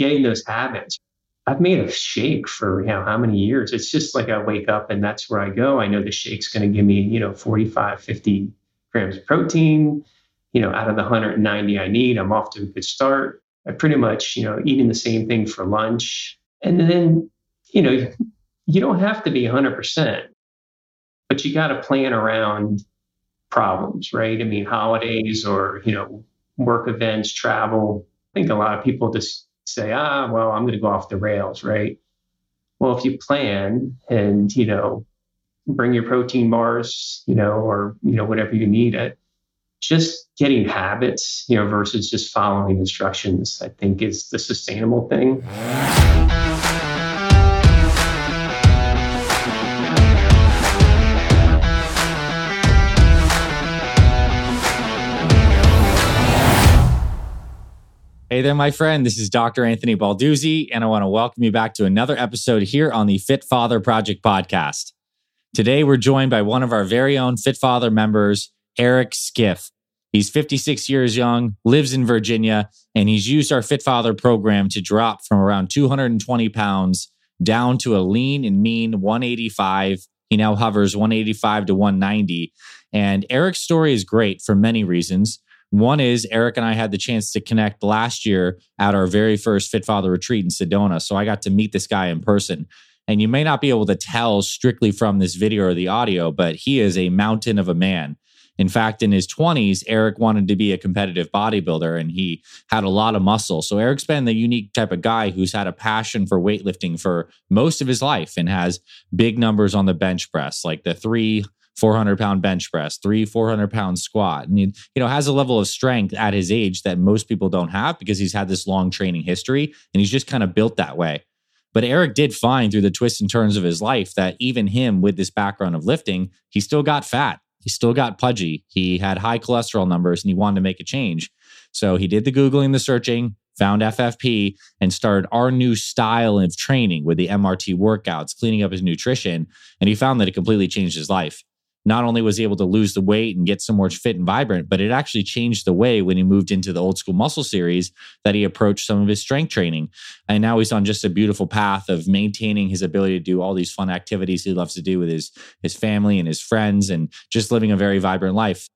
getting those habits. I've made a shake for you know how many years. It's just like I wake up and that's where I go. I know the shake's going to give me, you know, 45, 50 grams of protein, you know, out of the 190 I need. I'm off to a good start. I pretty much, you know, eating the same thing for lunch. And then, you know, you don't have to be 100%, but you got to plan around problems, right? I mean, holidays or, you know, work events, travel. I think a lot of people just say, ah, well, I'm going to go off the rails, right? Well, if you plan and, you know, bring your protein bars, you know, or, you know, whatever you need, it, just getting habits, you know, versus just following instructions, I think is the sustainable thing. Hey there, my friend. This is Dr. Anthony Balduzzi, and I want to welcome you back to another episode here on the Fit Father Project podcast. Today, we're joined by one of our very own Fit Father members, Eric Skiff. He's 56 years young, lives in Virginia, and he's used our Fit Father program to drop from around 220 pounds down to a lean and mean 185. He now hovers 185 to 190. And Eric's story is great for many reasons. One is Eric and I had the chance to connect last year at our very first Fit Father retreat in Sedona. So I got to meet this guy in person. And you may not be able to tell strictly from this video or the audio, but he is a mountain of a man. In fact, in his 20s, Eric wanted to be a competitive bodybuilder and he had a lot of muscle. So, Eric's been the unique type of guy who's had a passion for weightlifting for most of his life and has big numbers on the bench press, like the three 400 pound bench press, three 400 pound squat. And, he, you know, has a level of strength at his age that most people don't have because he's had this long training history and he's just kind of built that way. But Eric did find through the twists and turns of his life that even him with this background of lifting, he still got fat. He still got pudgy. He had high cholesterol numbers and he wanted to make a change. So he did the Googling, the searching, found FFP, and started our new style of training with the MRT workouts, cleaning up his nutrition. And he found that it completely changed his life not only was he able to lose the weight and get so more fit and vibrant, but it actually changed the way when he moved into the old school muscle series that he approached some of his strength training. And now he's on just a beautiful path of maintaining his ability to do all these fun activities he loves to do with his his family and his friends and just living a very vibrant life.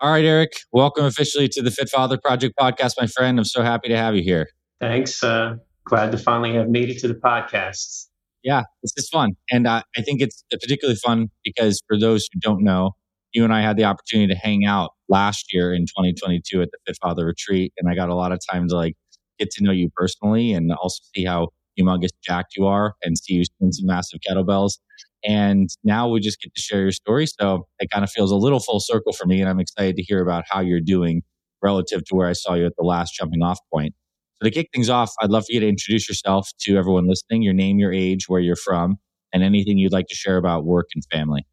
All right, Eric, welcome officially to the Fit Father Project podcast, my friend. I'm so happy to have you here. Thanks. Uh, glad to finally have made it to the podcast yeah, this is fun. And uh, I think it's particularly fun because for those who don't know, you and I had the opportunity to hang out last year in 2022 at the Fit Father retreat. And I got a lot of time to like get to know you personally and also see how humongous jacked you are and see you spin some massive kettlebells. And now we just get to share your story. So it kind of feels a little full circle for me. And I'm excited to hear about how you're doing relative to where I saw you at the last jumping off point. So to kick things off, I'd love for you to introduce yourself to everyone listening, your name, your age, where you're from, and anything you'd like to share about work and family.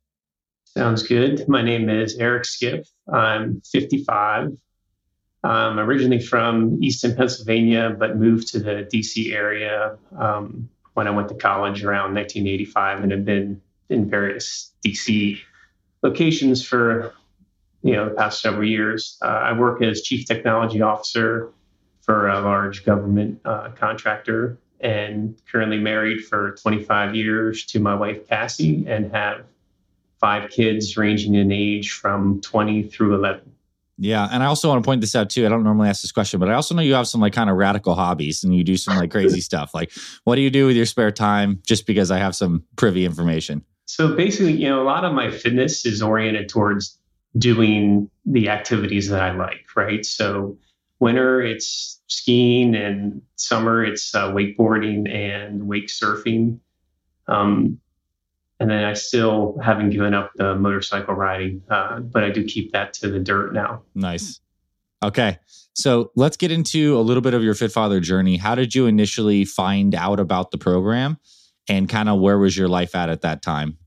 Sounds good. My name is Eric Skiff. I'm 55. I'm originally from Easton, Pennsylvania, but moved to the DC area um, when I went to college around 1985 and have been in various DC locations for you know the past several years. Uh, I work as chief technology officer for a large government uh, contractor and currently married for 25 years to my wife Cassie and have five kids ranging in age from 20 through 11. Yeah, and I also want to point this out too. I don't normally ask this question, but I also know you have some like kind of radical hobbies and you do some like crazy stuff. Like, what do you do with your spare time? Just because I have some privy information. So basically, you know, a lot of my fitness is oriented towards doing the activities that I like, right? So winter it's skiing and summer it's uh, wakeboarding and wake surfing. Um, and then i still haven't given up the motorcycle riding uh, but i do keep that to the dirt now. Nice. Okay. So let's get into a little bit of your fit father journey. How did you initially find out about the program and kind of where was your life at at that time?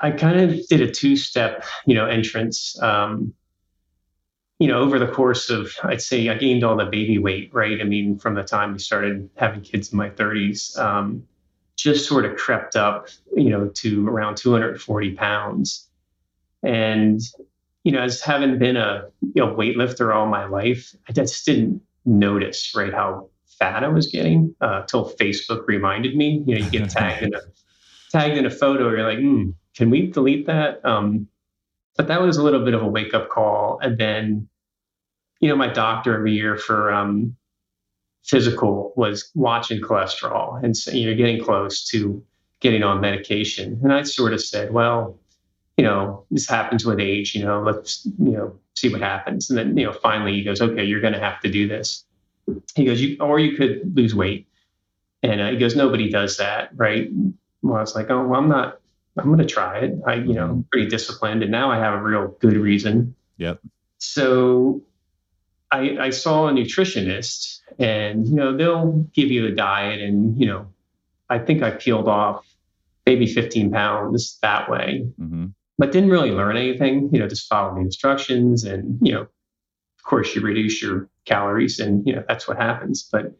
I kind of did a two-step you know entrance. Um, you know, over the course of, I'd say I gained all the baby weight, right? I mean, from the time we started having kids in my 30s, um, just sort of crept up, you know, to around 240 pounds. And, you know, as having been a you know, weightlifter all my life, I just didn't notice, right, how fat I was getting until uh, Facebook reminded me. You know, you get tagged in a tagged in a photo. You're like, mm, can we delete that? Um, but that was a little bit of a wake up call. And then, you know, my doctor every year for um, physical was watching cholesterol and you know getting close to getting on medication. And I sort of said, well, you know, this happens with age. You know, let's you know see what happens. And then you know, finally he goes, okay, you're going to have to do this. He goes, you or you could lose weight. And uh, he goes, nobody does that, right? Well, I was like, oh, well, I'm not. I'm going to try it. I, you know, mm-hmm. pretty disciplined, and now I have a real good reason. Yep. So I, I saw a nutritionist, and you know they'll give you a diet, and you know I think I peeled off maybe 15 pounds that way, mm-hmm. but didn't really learn anything. You know, just follow the instructions, and you know, of course, you reduce your calories, and you know that's what happens. But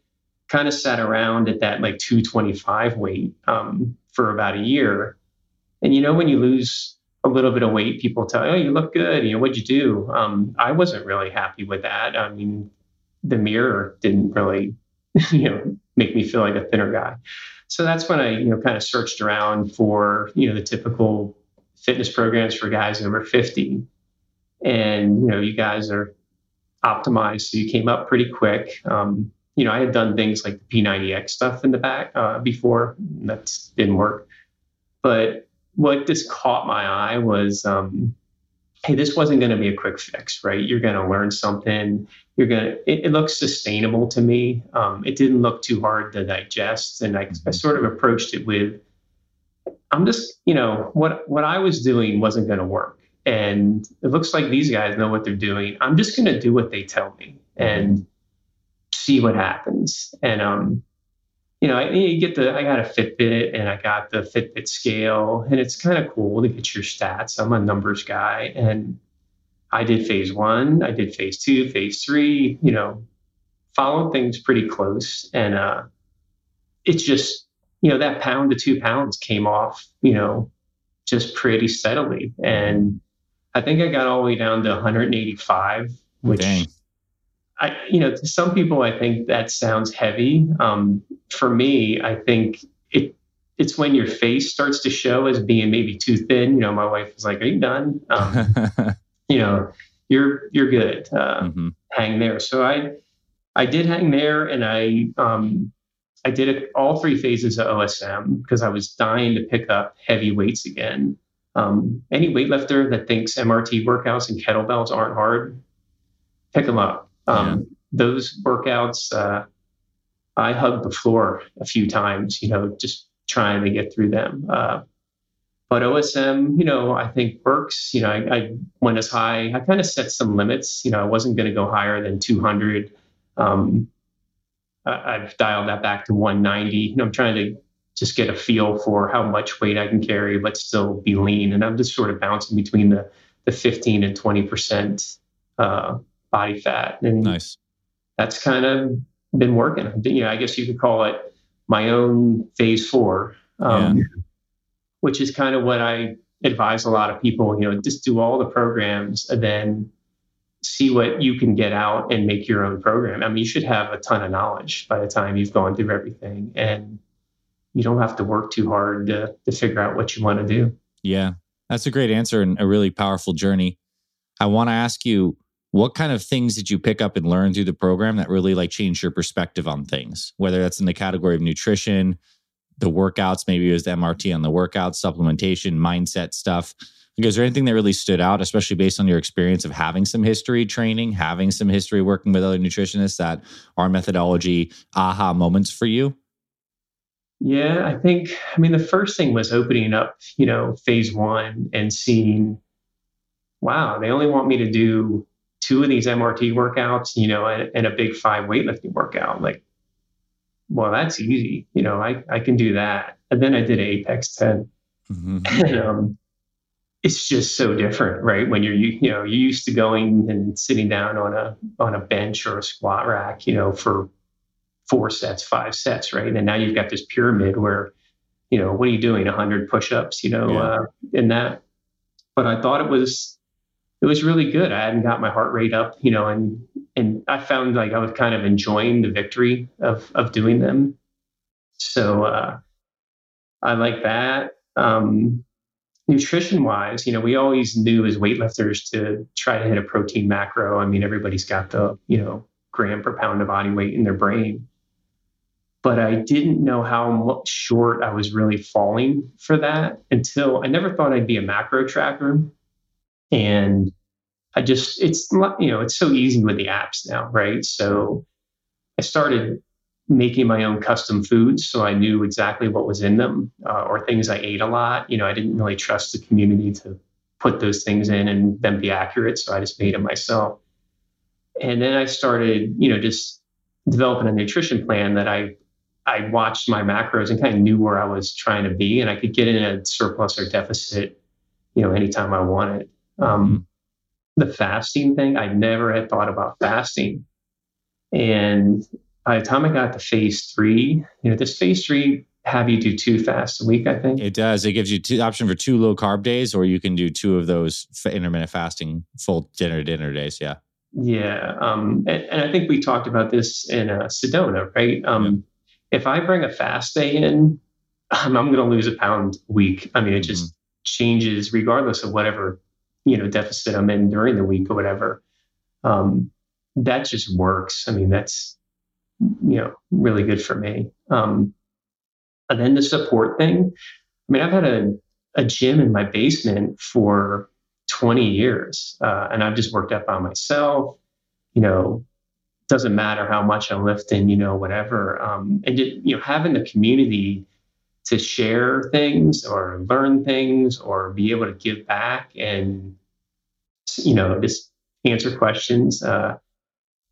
kind of sat around at that like 225 weight um, for about a year, and you know when you lose a little bit of weight, people tell, "Oh, you look good." You know, what'd you do? Um, I wasn't really happy with that. I mean, the mirror didn't really, you know, make me feel like a thinner guy. So that's when I, you know, kind of searched around for, you know, the typical fitness programs for guys over 50. And, you know, you guys are optimized. So you came up pretty quick. Um, you know, I had done things like the P90X stuff in the back uh, before. That didn't work. But what just caught my eye was um, hey this wasn't going to be a quick fix right? You're going to learn something. You're going to it, looks sustainable to me. Um, it didn't look too hard to digest and I, I sort of approached it with i'm just you know what what i was doing wasn't going to work. And it looks like these guys know what they're doing. I'm just going to do what they tell me and see what happens. And um you know, I, you get the, I got a Fitbit and I got the Fitbit scale, and it's kind of cool to get your stats. I'm a numbers guy, and I did phase one, I did phase two, phase three, you know, followed things pretty close. And uh, it's just, you know, that pound to two pounds came off, you know, just pretty steadily. And I think I got all the way down to 185, which Dang. I, you know, to some people, I think that sounds heavy. Um, for me, I think it it's when your face starts to show as being maybe too thin. You know, my wife was like, "Are you done?" Um, you know, you're you're good. Uh, mm-hmm. Hang there. So I I did hang there, and I um, I did all three phases of OSM because I was dying to pick up heavy weights again. Um, any weightlifter that thinks MRT workouts and kettlebells aren't hard, pick them up. Um, yeah. Those workouts, uh, I hugged the floor a few times, you know, just trying to get through them. Uh, but OSM, you know, I think works. You know, I, I went as high. I kind of set some limits. You know, I wasn't going to go higher than 200. Um, I, have dialed that back to 190. You know, I'm trying to just get a feel for how much weight I can carry, but still be lean. And I'm just sort of bouncing between the the 15 and 20 percent uh, body fat. And nice. That's kind of been working. You know, I guess you could call it my own phase four, um, yeah. which is kind of what I advise a lot of people. You know, just do all the programs and then see what you can get out and make your own program. I mean, you should have a ton of knowledge by the time you've gone through everything, and you don't have to work too hard to to figure out what you want to do. Yeah, that's a great answer and a really powerful journey. I want to ask you what kind of things did you pick up and learn through the program that really like changed your perspective on things? Whether that's in the category of nutrition the workouts maybe it was the mrt on the workouts supplementation mindset stuff. Like, is there anything that really stood out especially based on your experience of having some history training having some history working with other nutritionists that are methodology aha moments for you? Yeah i think i mean the first thing was opening up you know phase one and seeing wow they only want me to do two of these MRT workouts, you know, and, and, a big five weightlifting workout. Like, well, that's easy. You know, I, I can do that. And then I did Apex 10. Mm-hmm. And um, it's just so different, right? When you're, you, you know, you're used to going and sitting down on a, on a bench or a squat rack, you know, for four sets, five sets, right? And now you've got this pyramid where, you know, what are you doing? 100 push ups, you know, yeah. uh, in that. But I thought it was it was really good. I hadn't got my heart rate up, you know, in and I found like I was kind of enjoying the victory of of doing them. So uh, I like that. Um, nutrition wise, you know, we always knew as weightlifters to try to hit a protein macro. I mean, everybody's got the, you know, gram per pound of body weight in their brain. But I didn't know how short I was really falling for that until I never thought I'd be a macro tracker. And I just, it's, you know, it's so easy with the apps now, right? So I started making my own custom foods so I knew exactly what was in them uh, or things I ate a lot. You know, I didn't really trust the community to put those things in and then be accurate. So I just made it myself. And then I started, you know, just developing a nutrition plan that I I watched my macros and kind of knew where I was trying to be, and I could get in a surplus or deficit, you know, anytime I wanted. Um, mm-hmm. the fasting thing, I never had thought about fasting, and by the time I got to phase three, you know, this phase three have you do two fasts a week, I think. It does. It gives you two option for two low carb days, or you can do two of those intermittent fasting full dinner dinner days. Yeah. Yeah. Um, and, and, I think we talked about this in uh, Sedona, right? Um, yeah. If I bring a fast day in, um, I'm going to lose a pound a week. I mean, it just mm-hmm. changes regardless of whatever, you know, deficit I'm in during the week or whatever. Um, that just works. I mean, that's, you know, really good for me. Um, and then the support thing. I mean, I've had a, a gym in my basement for 20 years, uh, and I've just worked out by myself. You know, doesn't matter how much I'm lifting, you know, whatever. Um, and just, you know, having the community to share things or learn things or be able to give back and you know just answer questions. Uh,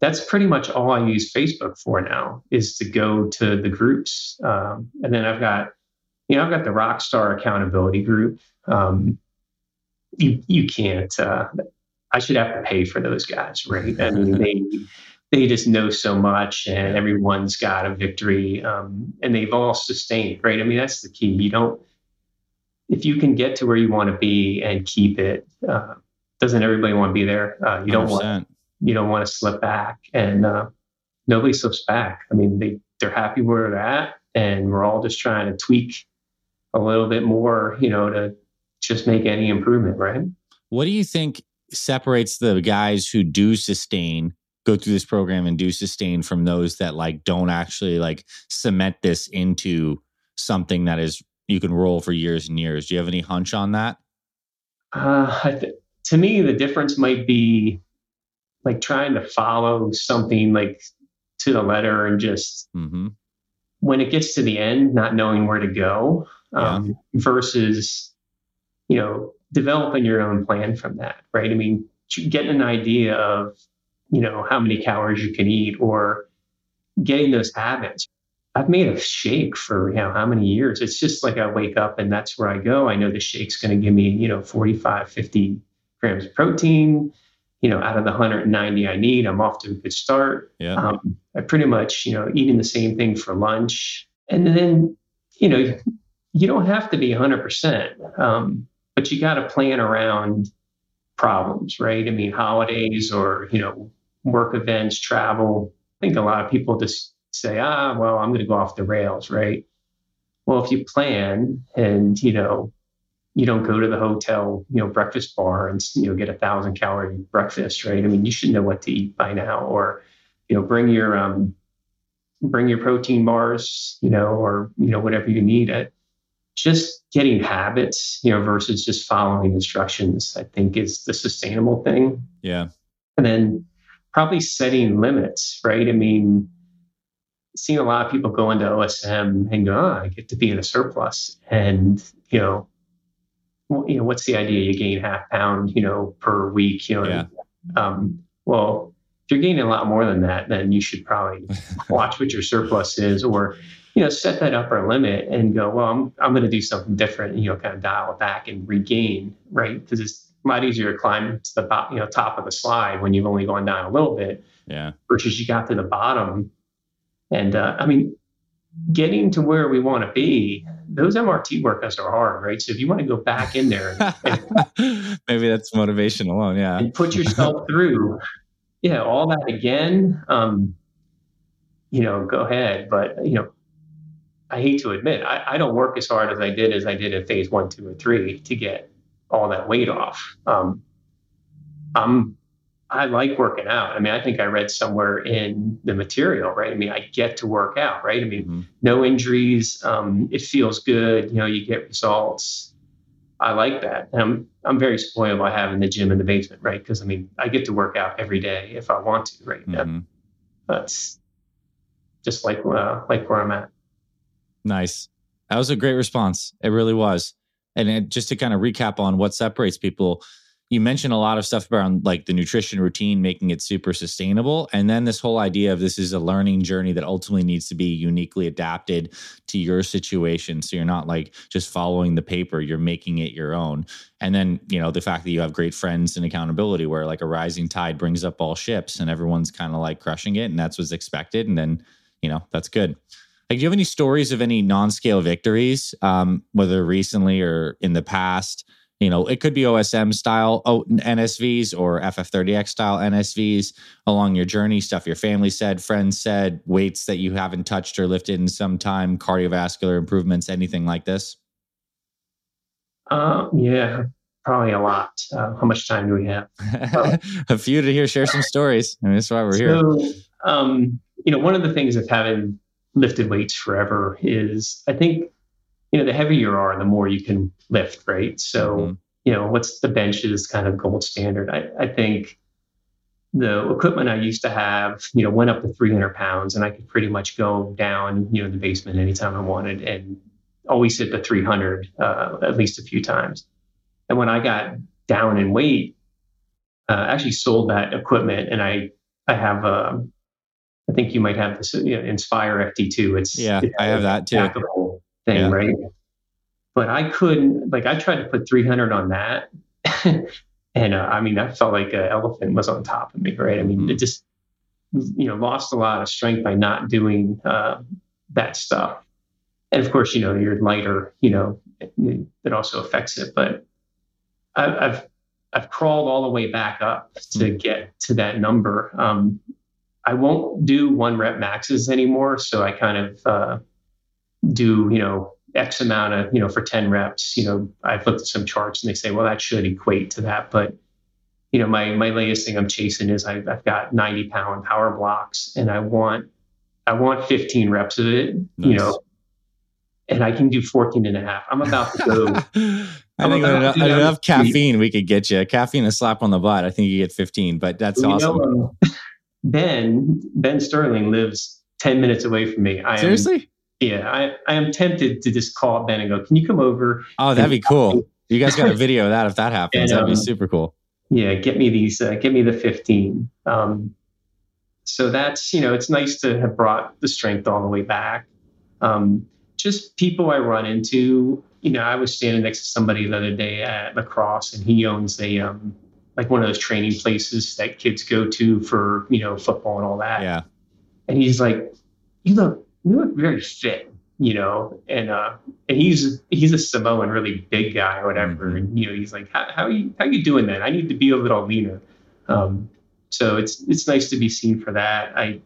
that's pretty much all I use Facebook for now is to go to the groups. Um, and then I've got, you know, I've got the Rockstar accountability group. Um, you you can't. Uh, I should have to pay for those guys, right? I mean, they they just know so much, and everyone's got a victory, um, and they've all sustained, right? I mean, that's the key. You don't if you can get to where you want to be and keep it. Uh, doesn't everybody want to be there? Uh, you don't 100%. want you don't want to slip back, and uh, nobody slips back. I mean, they they're happy where they're at, and we're all just trying to tweak a little bit more, you know, to just make any improvement, right? What do you think separates the guys who do sustain, go through this program and do sustain from those that like don't actually like cement this into something that is you can roll for years and years? Do you have any hunch on that? Uh, th- to me, the difference might be like trying to follow something like to the letter and just mm-hmm. when it gets to the end, not knowing where to go um, yeah. versus, you know, developing your own plan from that, right? I mean, getting an idea of, you know, how many calories you can eat or getting those habits. I've made a shake for, you know, how many years? It's just like I wake up and that's where I go. I know the shake's going to give me, you know, 45, 50 grams of protein you know, out of the 190 I need, I'm off to a good start. Yeah. Um, I pretty much, you know, eating the same thing for lunch. And then, you know, you don't have to be 100%, um, but you got to plan around problems, right? I mean, holidays or, you know, work events, travel. I think a lot of people just say, ah, well, I'm going to go off the rails, right? Well, if you plan and, you know, you don't go to the hotel, you know, breakfast bar and you know get a thousand calorie breakfast, right? I mean, you should know what to eat by now, or you know, bring your um, bring your protein bars, you know, or you know whatever you need. It just getting habits, you know, versus just following instructions. I think is the sustainable thing. Yeah, and then probably setting limits, right? I mean, seeing a lot of people go into OSM and go, oh, I get to be in a surplus, and you know you know, what's the idea? You gain half pound, you know, per week, you know. Yeah. Um, well, if you're gaining a lot more than that, then you should probably watch what your surplus is, or you know, set that upper limit and go, well, I'm I'm going to do something different, and, you know, kind of dial it back and regain, right? Because it's a lot easier to climb to the you know top of the slide when you've only gone down a little bit, yeah. Versus you got to the bottom, and uh, I mean, getting to where we want to be, those MRT workouts are hard, right? So if you want to go back in there, and, maybe that's motivation alone, yeah, and put yourself through, yeah, all that again. Um, you know, go ahead. But you know, I hate to admit, I, I, don't work as hard as I did as I did in phase one, two, or three to get all that weight off. Um, I'm I like working out. I mean, I think I read somewhere in the material, right? I mean, I get to work out, right? I mean, mm-hmm. no injuries. Um, it feels good. You know, you get results. I like that. And I'm I'm very spoiled by having the gym in the basement, right? Because I mean, I get to work out every day if I want to, right? Mm-hmm. That's just like uh, like where I'm at. Nice. That was a great response. It really was. And just to kind of recap on what separates people, you mentioned a lot of stuff around like the nutrition routine, making it super sustainable. And then this whole idea of this is a learning journey that ultimately needs to be uniquely adapted to your situation. So you're not like just following the paper, you're making it your own. And then, you know, the fact that you have great friends and accountability where like a rising tide brings up all ships and everyone's kind of like crushing it and that's what's expected. And then, you know, that's good. Like, do you have any stories of any non-scale victories, um, whether recently or in the past? you know, it could be OSM style NSVs or FF30X style NSVs along your journey, stuff your family said, friends said, weights that you haven't touched or lifted in some time, cardiovascular improvements, anything like this? Uh, yeah, probably a lot. Uh, how much time do we have? a few to hear, share some stories. I mean, that's why we're so, here. Um, you know, one of the things of having lifted weights forever is I think you know, the heavier you are, the more you can lift, right? So, mm-hmm. you know, what's the bench is kind of gold standard. I, I think the equipment I used to have, you know, went up to 300 pounds and I could pretty much go down, you know, in the basement anytime I wanted and always hit the 300 uh, at least a few times. And when I got down in weight, uh, I actually sold that equipment and I, I have, uh, I think you might have this you know, Inspire FT2. It's yeah, it I have that too thing, yeah. right? But I couldn't, like, I tried to put 300 on that. and uh, I mean, I felt like an elephant was on top of me, right? I mean, mm-hmm. it just, you know, lost a lot of strength by not doing uh, that stuff. And of course, you know, you're lighter, you know, it, it also affects it. But I, I've, I've crawled all the way back up to mm-hmm. get to that number. Um, I won't do one rep maxes anymore. So I kind of, uh, do, you know, X amount of, you know, for 10 reps, you know, I've looked at some charts and they say, well, that should equate to that. But, you know, my, my latest thing I'm chasing is I've, I've got 90 pound power blocks and I want, I want 15 reps of it, nice. you know, and I can do 14 and a half. I'm about to go. I think enough, enough caffeine we could get you. Caffeine a slap on the butt. I think you get 15, but that's well, awesome. Know, um, ben, Ben Sterling lives 10 minutes away from me. I Seriously? Am, yeah, I, I am tempted to just call Ben and go, "Can you come over?" Oh, that'd be cool. You guys got a video of that if that happens. And, that'd be um, super cool. Yeah, get me these. Uh, get me the fifteen. Um, so that's you know, it's nice to have brought the strength all the way back. Um, just people I run into. You know, I was standing next to somebody the other day at lacrosse, and he owns a um, like one of those training places that kids go to for you know football and all that. Yeah. And he's like, "You look you look very fit, you know, and uh, and he's he's a Samoan, really big guy or whatever, mm-hmm. and you know, he's like, how how you how you doing, man? I need to be a little leaner. Um, so it's it's nice to be seen for that. I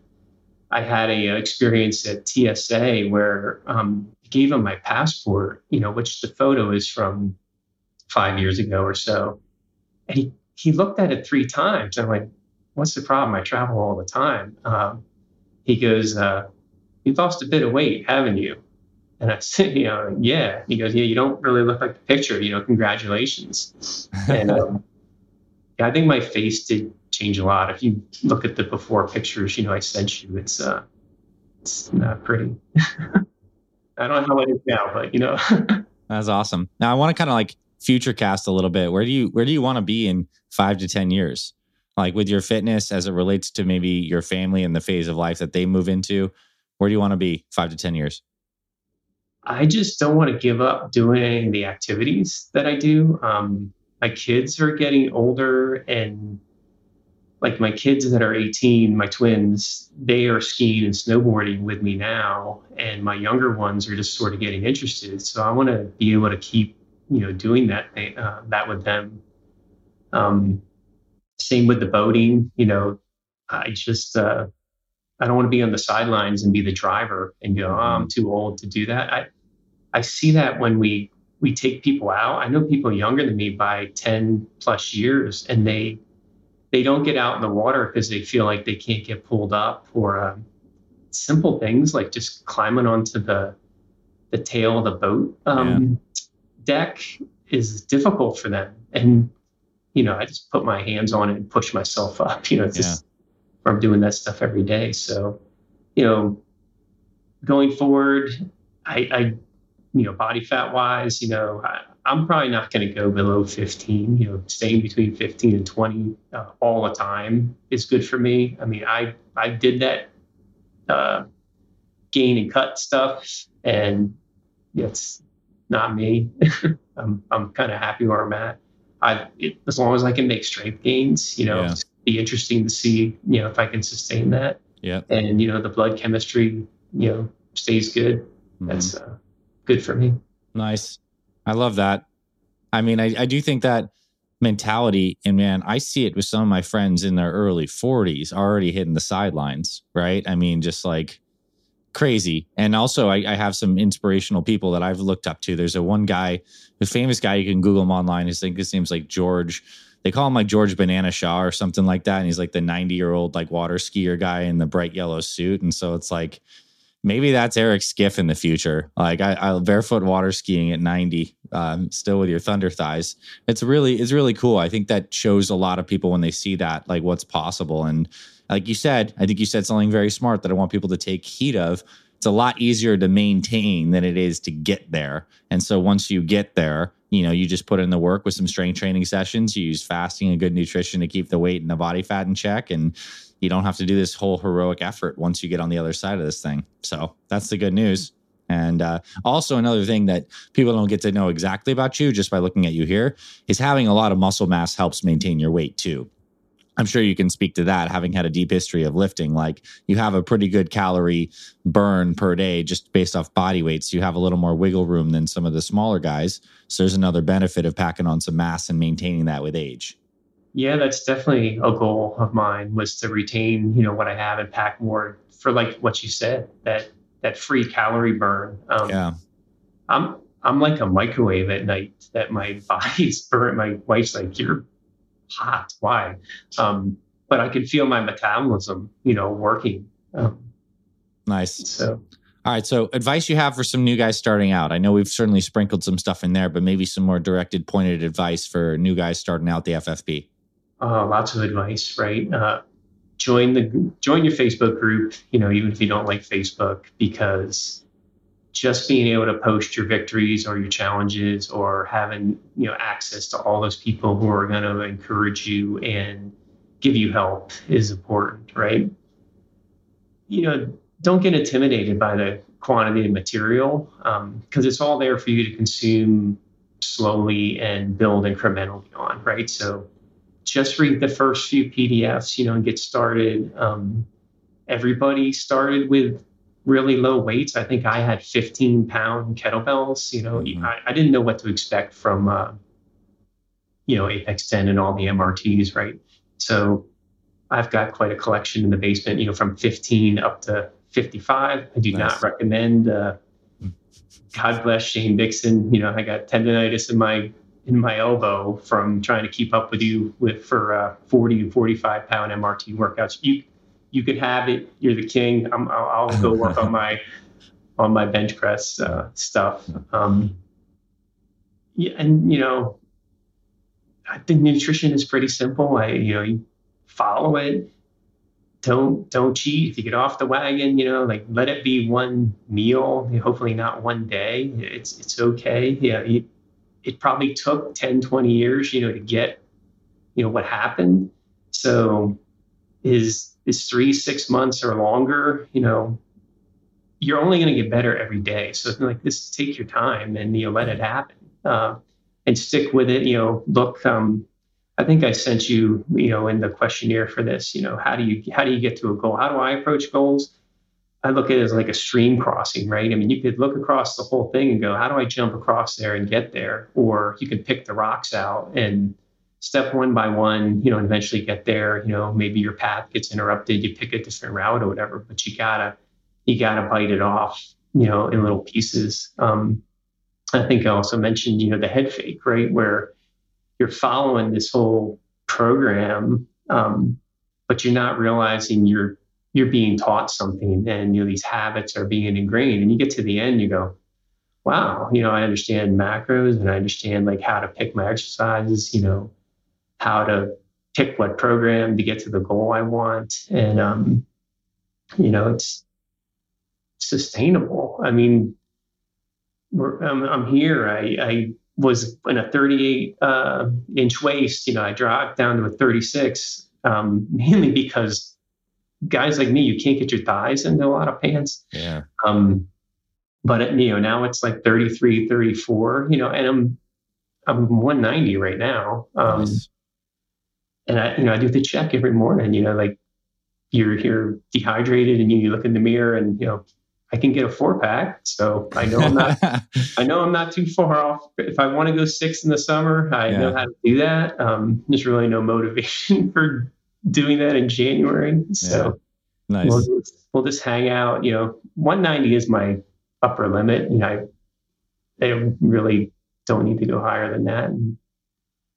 I had a, a experience at TSA where um, I gave him my passport, you know, which the photo is from five years ago or so, and he he looked at it three times. and I'm like, what's the problem? I travel all the time. Um, he goes, uh, you've lost a bit of weight, haven't you? And I said, you know, yeah. He goes, yeah, you don't really look like the picture, you know, congratulations. and um, yeah, I think my face did change a lot. If you look at the before pictures, you know, I sent you, it's, uh, it's not pretty. I don't know how it is now, but you know. That's awesome. Now I want to kind of like future cast a little bit. Where do you, where do you want to be in five to 10 years? Like with your fitness as it relates to maybe your family and the phase of life that they move into where do you want to be five to 10 years? I just don't want to give up doing the activities that I do. Um, my kids are getting older and like my kids that are 18, my twins, they are skiing and snowboarding with me now. And my younger ones are just sort of getting interested. So I want to be able to keep, you know, doing that, uh, that with them. Um, same with the boating, you know, I just, uh, I don't want to be on the sidelines and be the driver and go, oh, I'm too old to do that. I, I see that when we we take people out. I know people younger than me by 10 plus years and they they don't get out in the water because they feel like they can't get pulled up or um, simple things like just climbing onto the the tail of the boat um. Deck is difficult for them and you know i just put my hands on it and push myself up you know just yeah. from doing that stuff every day so you know going forward i i you know body fat wise you know I, I'm probably not going to go below 15. You know, staying between 15 and 20 uh, all the time is good for me. I mean, I I did that uh, gain and cut stuff, and it's not me. I'm I'm kind of happy where I'm at. I it, as long as I can make strength gains, you know, yeah. be interesting to see, you know, if I can sustain that. Yeah. And you know, the blood chemistry, you know, stays good. Mm-hmm. That's uh, good for me. Nice. I love that. I mean, I, I do think that mentality, and man, I see it with some of my friends in their early 40s already hitting the sidelines, right? I mean, just like crazy. And also, I, I, have some inspirational people that I've looked up to. There's a one guy, a famous guy, you can Google him online. I think his name's like George. They call him like George Banana Shaw or something like that. And he's like the 90 year old like water skier guy in the bright yellow suit. And so it's like, maybe that's Eric Skiff in the future. Like I, I barefoot water skiing at 90, um, still with your thunder thighs. It's really, it's really cool. I think that shows a lot of people when they see that, like what's possible. And like you said, I think you said something very smart that I want people to take heed of. It's a lot easier to maintain than it is to get there. And so once you get there, you know, you just put in the work with some strength training sessions. You use fasting and good nutrition to keep the weight and the body fat in check. And you don't have to do this whole heroic effort once you get on the other side of this thing. So that's the good news. And uh, also, another thing that people don't get to know exactly about you just by looking at you here is having a lot of muscle mass helps maintain your weight too. I'm sure you can speak to that, having had a deep history of lifting. Like you have a pretty good calorie burn per day just based off body weight. So you have a little more wiggle room than some of the smaller guys. So there's another benefit of packing on some mass and maintaining that with age. Yeah, that's definitely a goal of mine was to retain, you know, what I have and pack more for like what you said, that that free calorie burn. Um, yeah. I'm I'm like a microwave at night that my body's burnt. My wife's like, You're hot. Why? Um, but I can feel my metabolism, you know, working. Um, nice. So all right. So, advice you have for some new guys starting out? I know we've certainly sprinkled some stuff in there, but maybe some more directed, pointed advice for new guys starting out the FFP uh, lots of advice, right? Uh, join the join your Facebook group. You know, even if you don't like Facebook, because just being able to post your victories or your challenges or having you know access to all those people who are going to encourage you and give you help is important, right? You know, don't get intimidated by the quantity of material because um, it's all there for you to consume slowly and build incrementally on, right? So just read the first few PDFs, you know, and get started. Um, everybody started with really low weights. I think I had 15 pound kettlebells. You know, mm-hmm. I, I, didn't know what to expect from, uh, you know, Apex 10 and all the MRTs, right? So I've got quite a collection in the basement, you know, from 15 up to 55. I do nice. not recommend. Uh, God bless Shane Dixon. You know, I got tendonitis in my in my elbow from trying to keep up with you with for uh, 40 and 45 pound MRT workouts. You you could have it. You're the king. i will go work on my on my bench press uh, stuff. Um, yeah, and you know, I think nutrition is pretty simple. I you know you follow it. Don't don't cheat. If you get off the wagon, you know, like let it be one meal. Hopefully not one day. It's it's okay. Yeah, you, it probably took 10, 20 years, you know, to get, you know, what happened. So is is three, six months or longer, you know, you're only going to get better every day. So like this, take your time and you know, let it happen uh, and stick with it. You know, look, um, I think I sent you, you know, in the questionnaire for this. You know, how do you how do you get to a goal? How do I approach goals? I look at it as like a stream crossing, right? I mean, you could look across the whole thing and go, how do I jump across there and get there? Or you could pick the rocks out and step one by one, you know, and eventually get there. You know, maybe your path gets interrupted, you pick a different route or whatever, but you gotta you gotta bite it off, you know, in little pieces. Um, I think I also mentioned, you know, the head fake, right, where you're following this whole program, um, but you're not realizing you're you're being taught something, and you know these habits are being ingrained, and you get to the end, you go, wow, you know, I understand macros and I understand like how to pick my exercises, you know, how to pick what program to get to the goal I want. And, um, you know, it's sustainable. I mean, I'm, I'm, here. I, I, was in a 38 uh, inch waist. You know, I dropped down to a 36, um, mainly because guys like me, you can't get your thighs into a lot of pants. Yeah. Um, but it, you know, now it's like 33, 34. You know, and I'm I'm 190 right now. Um, nice and I, you know, I do the check every morning, you know, like you're you're dehydrated and you, you look in the mirror and, you know, I can get a four pack. So I know I'm not, I know I'm not too far off. If I want to go six in the summer, I yeah. know how to do that. Um, there's really no motivation for doing that in January. So yeah. nice. we'll, just, we'll just hang out, you know, 190 is my upper limit. You know, I, I really don't need to go higher than that. And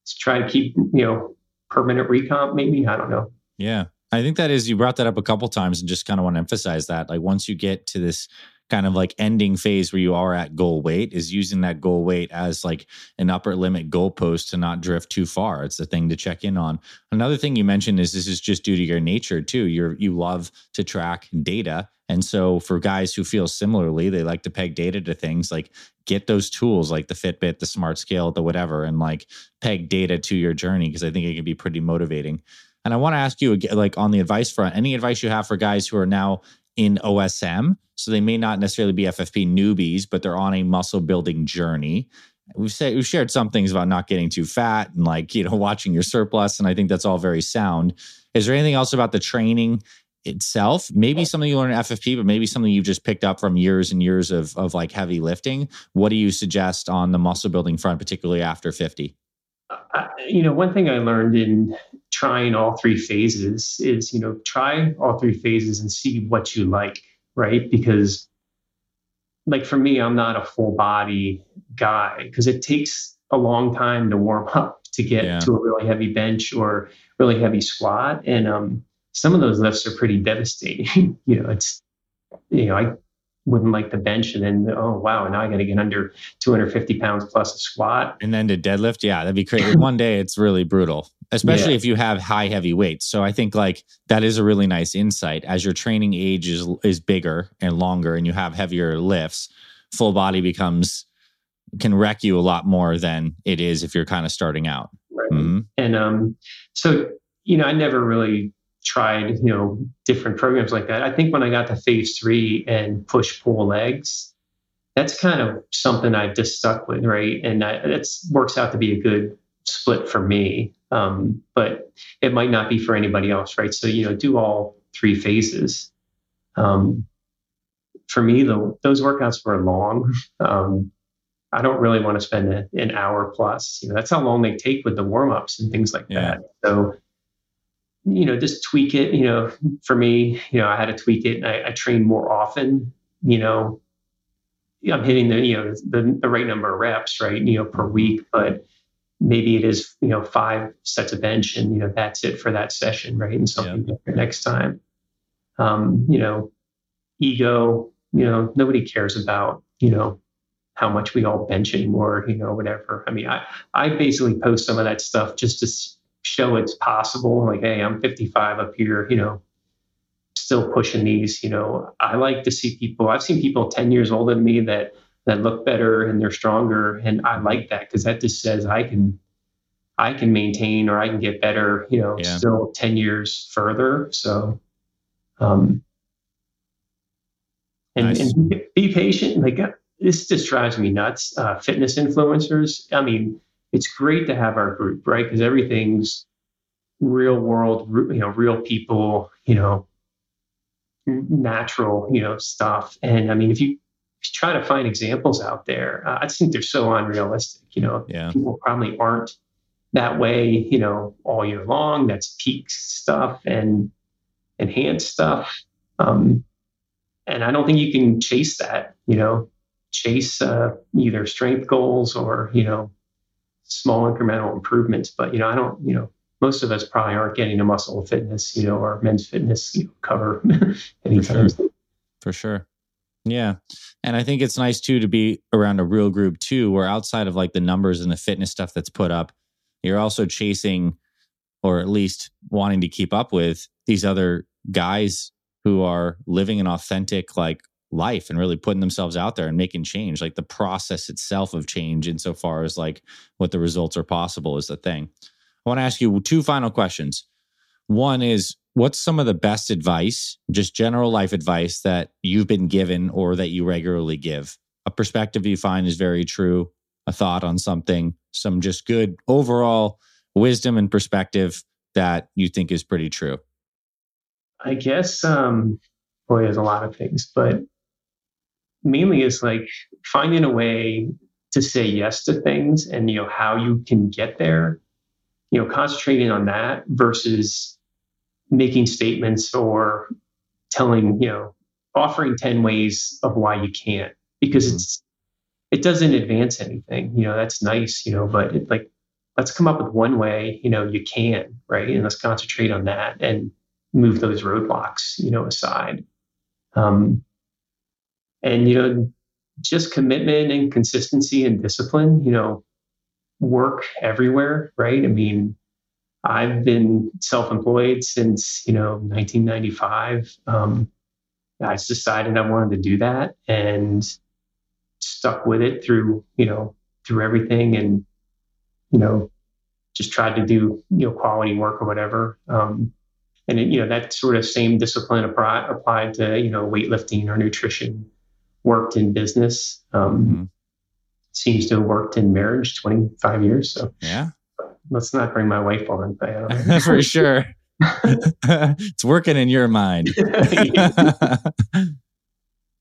just try to keep, you know, permanent recomp, maybe. I don't know. Yeah. I think that is, you brought that up a couple times and just kind of want to emphasize that. Like once you get to this kind of like ending phase where you are at goal weight, is using that goal weight as like an upper limit goalpost to not drift too far. It's the thing to check in on. Another thing you mentioned is this is just due to your nature too. You're, you love to track data and so for guys who feel similarly, they like to peg data to things like get those tools like the Fitbit, the Smart Scale, the whatever, and like peg data to your journey because I think it can be pretty motivating. And I want to ask you, like on the advice front, any advice you have for guys who are now in OSM? So they may not necessarily be FFP newbies, but they're on a muscle building journey. We've said we've shared some things about not getting too fat and like you know watching your surplus, and I think that's all very sound. Is there anything else about the training itself. Maybe something you learn in ffp but maybe something you've just picked up from years and years of, of like heavy lifting. What do you suggest on the muscle building front particularly after 50 uh, you know one thing i learned in trying all three phases is you know try all three phases and see what you like right? Because like for me i'm not a full body guy because it takes a long time to warm up to get yeah. to a really heavy bench or really heavy squat. And um some of those lifts are pretty devastating. you know, it's, you know, I wouldn't like the bench and then, oh, wow, now I got to get under 250 pounds plus a squat. And then to deadlift. Yeah, that'd be crazy. One day it's really brutal, especially yeah. if you have high, heavy weights. So I think like that is a really nice insight as your training age is, is bigger and longer and you have heavier lifts, full body becomes, can wreck you a lot more than it is if you're kind of starting out. Right. Mm-hmm. And um, so, you know, I never really tried, you know, different programs like that. I think when I got to phase three and push pull legs, that's kind of something I've just stuck with, right? And that works out to be a good split for me, um, but it might not be for anybody else, right? So you know, do all three phases. Um, for me, though, those workouts were long. Um, I don't really want to spend a, an hour plus. You know, that's how long they take with the warm ups and things like yeah. that. So you know, just tweak it. You know, for me, you know, I had to tweak it. I, I train more often. You know, I'm hitting the you know the, the right number of reps, right? You know, per week, but maybe it is you know five sets of bench, and you know that's it for that session, right? And something yeah. different next time. Um, you know, ego. You know, nobody cares about you know how much we all bench anymore. You know, whatever. I mean, I I basically post some of that stuff just to show it's possible. Like, hey, I'm 55 up here, you know, still pushing these. You know, I like to see people. I've seen people 10 years older than me that that look better and they're stronger, and I like that because that just says I can I can maintain or I can get better. You know, yeah. still 10 years further. So. Um, and, nice. and be patient. Like this just drives me nuts. Uh, fitness influencers. I mean, it's great to have our group, right? Because everything's real world, you know, real people, you know, natural, you know, stuff. And I mean, if you try to find examples out there, uh, I think they're so unrealistic. You know, yeah. people probably aren't that way, you know, all year long. That's peak stuff and enhanced stuff. Um, and I don't think you can chase that, you know, chase uh, either strength goals or, you know, small incremental improvements. But, you know, I don't, you know, most of us probably aren't getting a muscle fitness, you know, or men's fitness you know, cover anytime. For sure. For sure. Yeah. And I think it's nice too to be around a real group too, where outside of like the numbers and the fitness stuff that's put up, you're also chasing or at least wanting to keep up with these other guys who are living an authentic like life and really putting themselves out there and making change like the process itself of change insofar as like what the results are possible is the thing. I want to ask you two final questions. One is what's some of the best advice just general life advice that you've been given or that you regularly give? A perspective you find is very true a thought on something some just good overall wisdom and perspective that you think is pretty true. I guess, um, boy, there's a lot of things, but mainly is like finding a way to say yes to things and, you know, how you can get there, you know, concentrating on that versus making statements or telling, you know, offering 10 ways of why you can't because mm-hmm. it's, it doesn't advance anything, you know, that's nice, you know, but it, like, let's come up with one way, you know, you can, right? And let's concentrate on that. And, move those roadblocks, you know, aside. Um, and you know, just commitment and consistency and discipline, you know, work everywhere, right? I mean, I've been self-employed since you know 1995. Um, I decided I wanted to do that and stuck with it through you know through everything and you know just tried to do you know quality work or whatever. Um, and it, you know that sort of same discipline apply, applied to you know weightlifting or nutrition worked in business um, mm-hmm. seems to have worked in marriage 25 years so yeah. let's not bring my wife on for sure. It's working in your mind.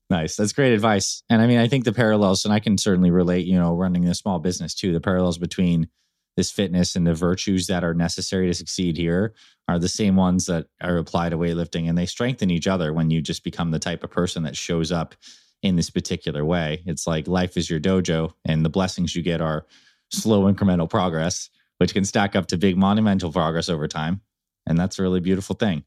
Nice. That's great advice. And i mean i think the parallels and i can certainly relate you know running a small business too the parallels between this fitness and the virtues that are necessary to succeed here are the same ones that are applied to weightlifting and they strengthen each other when you just become the type of person that shows up in this particular way. It's like life is your dojo and the blessings you get are slow incremental progress, which can stack up to big monumental progress over time. And that's a really beautiful thing.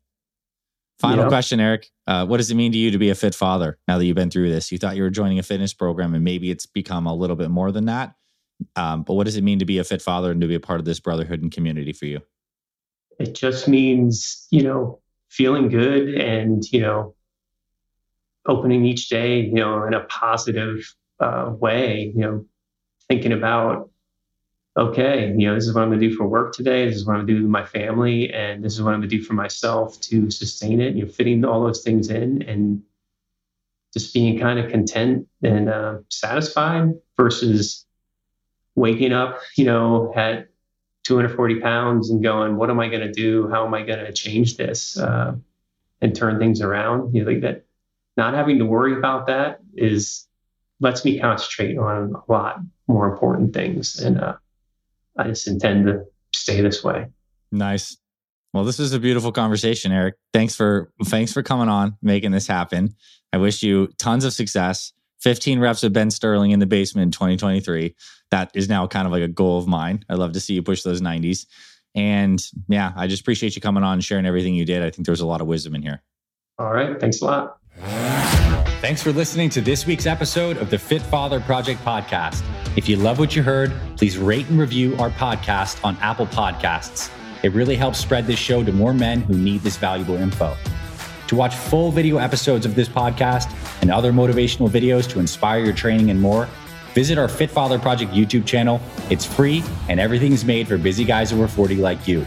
Final question, Eric. Uh, what does it mean to you to be a fit father now that you've been through this? You thought you were joining a fitness program and maybe it's become a little bit more than that. Um, but what does it mean to be a fit father and to be a part of this brotherhood and community for you? It just means, you know, feeling good and, you know, opening each day, you know, in a positive uh, way, you know, thinking about, okay, you know, this is what I'm going to do for work today. This is what I'm going to do with my family. And this is what I'm going to do for myself to sustain it, you know, fitting all those things in and just being kind of content and uh, satisfied versus waking up, you know, at 240 pounds and going, what am I going to do? How am I going to change this uh, and turn things around? You know, like that, not having to worry about that is lets me concentrate on a lot more important things. And uh, I just intend to stay this way. Nice. Well, this is a beautiful conversation, Eric. Thanks for thanks for coming on, making this happen. I wish you tons of success. 15 reps of Ben Sterling in the basement in 2023. That is now kind of like a goal of mine. I'd love to see you push those 90s. And yeah, I just appreciate you coming on and sharing everything you did. I think there was a lot of wisdom in here. All right. Thanks a lot. Thanks for listening to this week's episode of the Fit Father Project podcast. If you love what you heard, please rate and review our podcast on Apple Podcasts. It really helps spread this show to more men who need this valuable info. To watch full video episodes of this podcast and other motivational videos to inspire your training and more, visit our Fit Father Project YouTube channel. It's free and everything's made for busy guys over 40 like you.